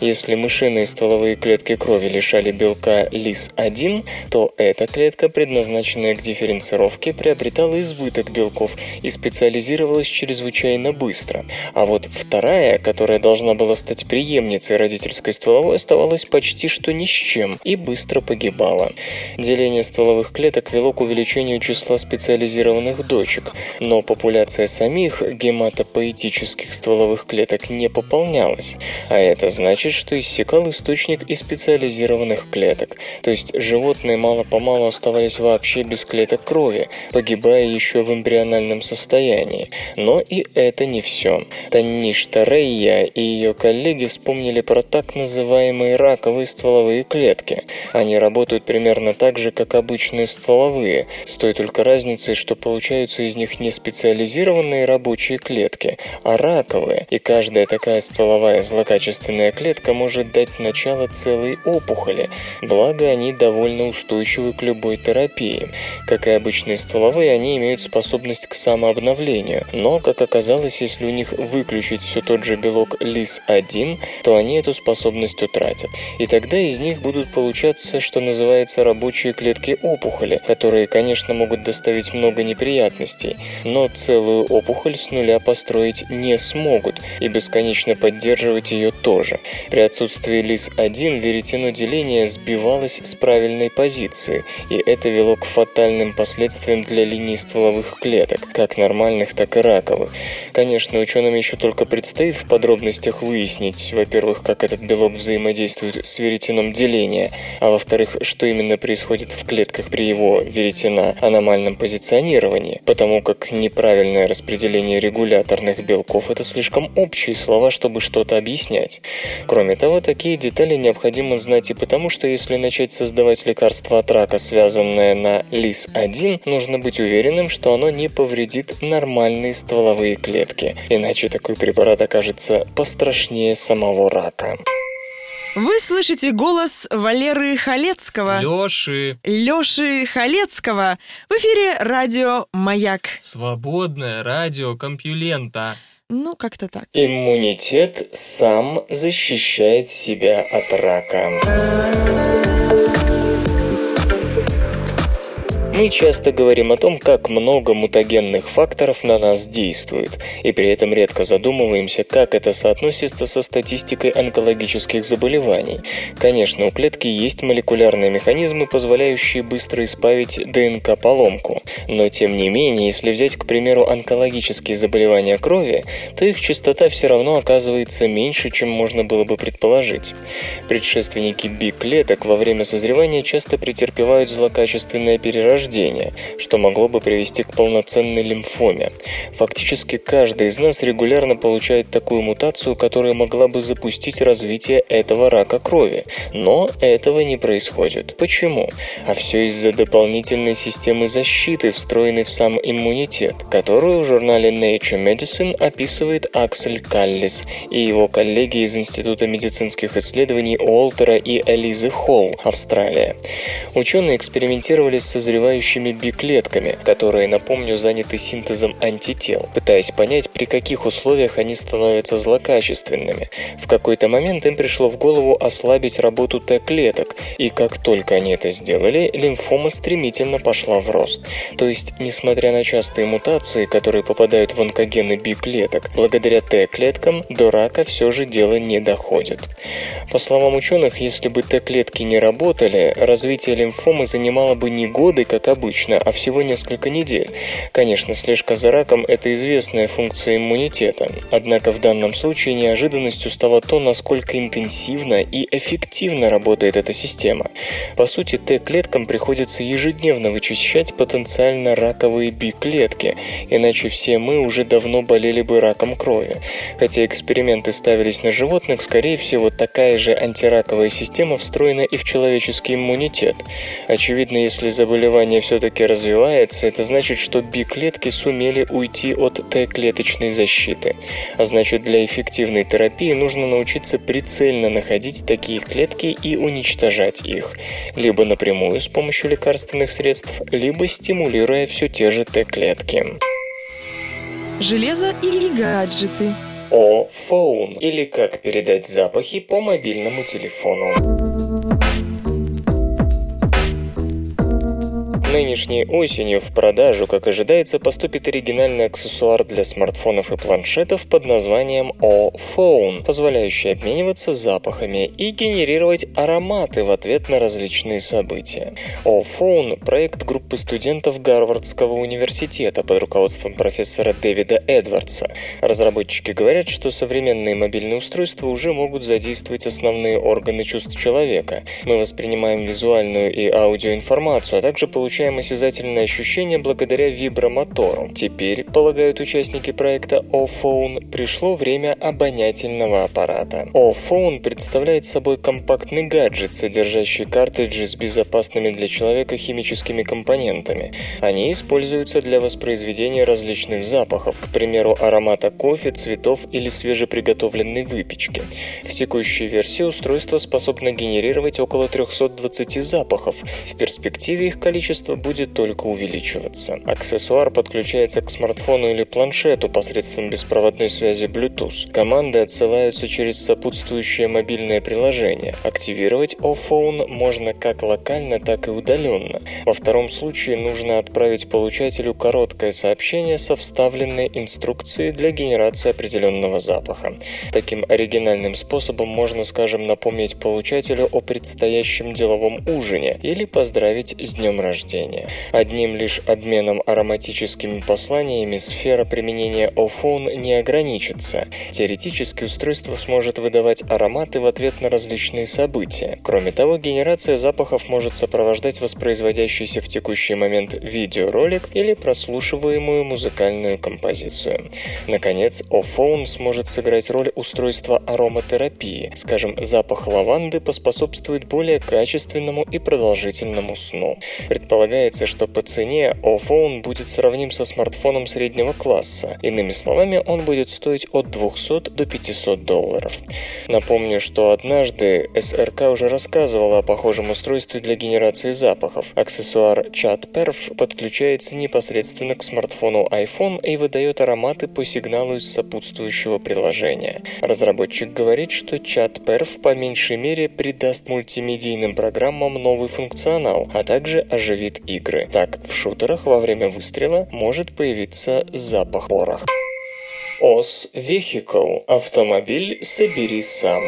Если мышиные стволовые клетки крови лишали белка LIS-1, то эта клетка, предназначенная к дифференцировке, приобретала избыток белков и специализировалась чрезвычайно быстро. А вот вторая, которая должна была стать преемницей родительской стволовой, оставалась почти что ни с чем и быстро погибала. Деление стволовых клеток привело к увеличению числа специализированных дочек, но популяция самих гематопоэтических стволовых клеток не пополнялась, а это значит, что иссякал источник и специализированных клеток, то есть животные мало-помалу оставались вообще без клеток крови, погибая еще в эмбриональном состоянии. Но и это не все. Таништа Рейя и ее коллеги вспомнили про так называемые раковые стволовые клетки. Они работают примерно так же, как обычные стволовые стволовые, с той только разницей, что получаются из них не специализированные рабочие клетки, а раковые, и каждая такая стволовая злокачественная клетка может дать начало целой опухоли, благо они довольно устойчивы к любой терапии. Как и обычные стволовые, они имеют способность к самообновлению, но, как оказалось, если у них выключить все тот же белок ЛИС-1, то они эту способность утратят. И тогда из них будут получаться, что называется, рабочие клетки опухоли, которые, конечно, могут доставить много неприятностей, но целую опухоль с нуля построить не смогут и бесконечно поддерживать ее тоже. При отсутствии ЛИС-1 веретено деления сбивалось с правильной позиции, и это вело к фатальным последствиям для линий стволовых клеток, как нормальных, так и раковых. Конечно, ученым еще только предстоит в подробностях выяснить, во-первых, как этот белок взаимодействует с веретеном деления, а во-вторых, что именно происходит в клетках при его веретена аномальном позиционировании, потому как неправильное распределение регуляторных белков – это слишком общие слова, чтобы что-то объяснять. Кроме того, такие детали необходимо знать и потому, что если начать создавать лекарство от рака, связанное на ЛИС-1, нужно быть уверенным, что оно не повредит нормальные стволовые клетки, иначе такой препарат окажется пострашнее самого рака. Вы слышите голос Валеры Халецкого. Лёши. Лёши Халецкого. В эфире радио «Маяк». Свободное радио Компьюлента. Ну, как-то так. Иммунитет сам защищает себя от рака. Мы часто говорим о том, как много мутагенных факторов на нас действует, и при этом редко задумываемся, как это соотносится со статистикой онкологических заболеваний. Конечно, у клетки есть молекулярные механизмы, позволяющие быстро исправить ДНК-поломку, но тем не менее, если взять, к примеру, онкологические заболевания крови, то их частота все равно оказывается меньше, чем можно было бы предположить. Предшественники B-клеток во время созревания часто претерпевают злокачественное перерождение, что могло бы привести к полноценной лимфоме. Фактически каждый из нас регулярно получает такую мутацию, которая могла бы запустить развитие этого рака крови. Но этого не происходит. Почему? А все из-за дополнительной системы защиты, встроенной в сам иммунитет, которую в журнале Nature Medicine описывает Аксель Каллис и его коллеги из Института медицинских исследований Уолтера и Элизы Холл, Австралия. Ученые экспериментировали с созревающими биклетками, которые, напомню, заняты синтезом антител, пытаясь понять, при каких условиях они становятся злокачественными. В какой-то момент им пришло в голову ослабить работу Т-клеток, и как только они это сделали, лимфома стремительно пошла в рост. То есть, несмотря на частые мутации, которые попадают в онкогены B-клеток, благодаря Т-клеткам до рака все же дело не доходит. По словам ученых, если бы Т-клетки не работали, развитие лимфомы занимало бы не годы, как обычно, а всего несколько недель. Конечно, слежка за раком – это известная функция иммунитета, однако в данном случае неожиданностью стало то, насколько интенсивно и эффективно работает эта система. По сути, Т-клеткам приходится ежедневно вычищать потенциально раковые B-клетки, иначе все мы уже давно болели бы раком крови. Хотя эксперименты ставились на животных, скорее всего, такая же антираковая система встроена и в человеческий иммунитет. Очевидно, если заболевание все-таки развивается, это значит, что B-клетки сумели уйти от Т-клеточной защиты. А значит, для эффективной терапии нужно научиться прицельно находить такие клетки и уничтожать их. Либо напрямую с помощью лекарственных средств, либо стимулируя все те же Т-клетки. Железо или гаджеты? О фоун или как передать запахи по мобильному телефону. Нынешней осенью в продажу, как ожидается, поступит оригинальный аксессуар для смартфонов и планшетов под названием O-Phone, позволяющий обмениваться запахами и генерировать ароматы в ответ на различные события. O-Phone – проект группы студентов Гарвардского университета под руководством профессора Дэвида Эдвардса. Разработчики говорят, что современные мобильные устройства уже могут задействовать основные органы чувств человека. Мы воспринимаем визуальную и аудиоинформацию, а также получаем получаем осязательные ощущения благодаря вибромотору. Теперь, полагают участники проекта O-Phone, пришло время обонятельного аппарата. O-Phone представляет собой компактный гаджет, содержащий картриджи с безопасными для человека химическими компонентами. Они используются для воспроизведения различных запахов, к примеру, аромата кофе, цветов или свежеприготовленной выпечки. В текущей версии устройство способно генерировать около 320 запахов. В перспективе их количество будет только увеличиваться. Аксессуар подключается к смартфону или планшету посредством беспроводной связи Bluetooth. Команды отсылаются через сопутствующее мобильное приложение. Активировать O-Phone можно как локально, так и удаленно. Во втором случае нужно отправить получателю короткое сообщение со вставленной инструкцией для генерации определенного запаха. Таким оригинальным способом можно, скажем, напомнить получателю о предстоящем деловом ужине или поздравить с днем рождения растения. Одним лишь обменом ароматическими посланиями сфера применения Офон не ограничится. Теоретически устройство сможет выдавать ароматы в ответ на различные события. Кроме того, генерация запахов может сопровождать воспроизводящийся в текущий момент видеоролик или прослушиваемую музыкальную композицию. Наконец, Офон сможет сыграть роль устройства ароматерапии. Скажем, запах лаванды поспособствует более качественному и продолжительному сну. Предполагается, предполагается, что по цене iPhone будет сравним со смартфоном среднего класса. Иными словами, он будет стоить от 200 до 500 долларов. Напомню, что однажды СРК уже рассказывала о похожем устройстве для генерации запахов. Аксессуар ChatPerf подключается непосредственно к смартфону iPhone и выдает ароматы по сигналу из сопутствующего приложения. Разработчик говорит, что ChatPerf по меньшей мере придаст мультимедийным программам новый функционал, а также оживит игры. Так, в шутерах во время выстрела может появиться запах порох. OS Vehicle – автомобиль «Собери сам».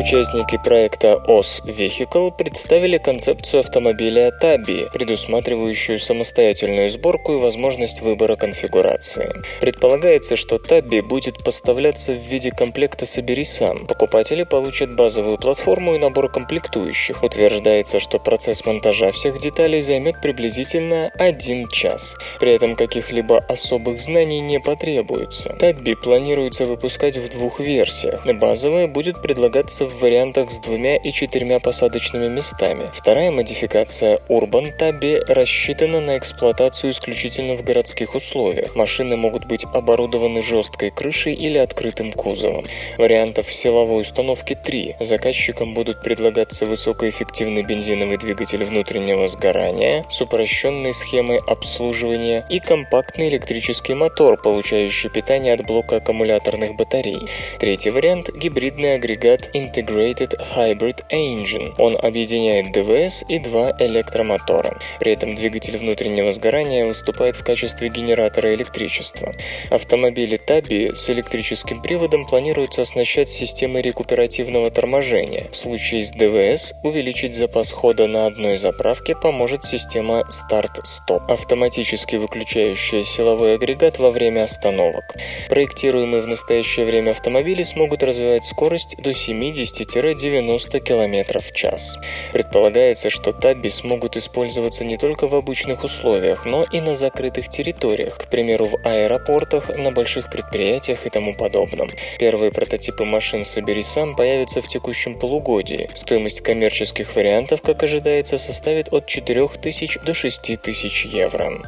Участники проекта OS Vehicle представили концепцию автомобиля Tabi, предусматривающую самостоятельную сборку и возможность выбора конфигурации. Предполагается, что Tabi будет поставляться в виде комплекта «Собери сам». Покупатели получат базовую платформу и набор комплектующих. Утверждается, что процесс монтажа всех деталей займет приблизительно один час. При этом каких-либо особых знаний не потребуется. Tabi планируется выпускать в двух версиях. Базовая будет предлагаться в вариантах с двумя и четырьмя посадочными местами. Вторая модификация Urban Tabby рассчитана на эксплуатацию исключительно в городских условиях. Машины могут быть оборудованы жесткой крышей или открытым кузовом. Вариантов силовой установки три. Заказчикам будут предлагаться высокоэффективный бензиновый двигатель внутреннего сгорания с упрощенной схемой обслуживания и компактный электрический мотор, получающий питание от блока аккумуляторных батарей. Третий вариант – гибридный агрегат Integrated Hybrid Engine. Он объединяет ДВС и два электромотора. При этом двигатель внутреннего сгорания выступает в качестве генератора электричества. Автомобили Таби с электрическим приводом планируется оснащать системой рекуперативного торможения. В случае с ДВС увеличить запас хода на одной заправке поможет система старт-стоп, автоматически выключающая силовой агрегат во время остановок. Проектируемые в настоящее время автомобили смогут развивать скорость до 70 70-90 км в час. Предполагается, что табби смогут использоваться не только в обычных условиях, но и на закрытых территориях, к примеру, в аэропортах, на больших предприятиях и тому подобном. Первые прототипы машин «Собери сам» появятся в текущем полугодии. Стоимость коммерческих вариантов, как ожидается, составит от 4000 до 6000 евро.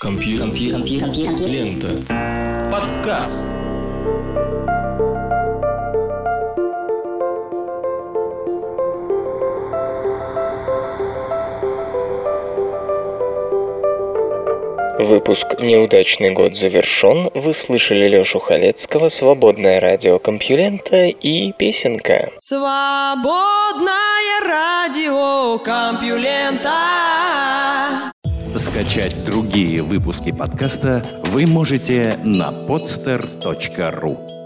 Компьютер. Лента. Подкаст. Выпуск «Неудачный год» завершен. Вы слышали Лёшу Халецкого, «Свободное радио Компьюлента» и песенка. Свободное радио Компьюлента. Скачать другие выпуски подкаста вы можете на podster.ru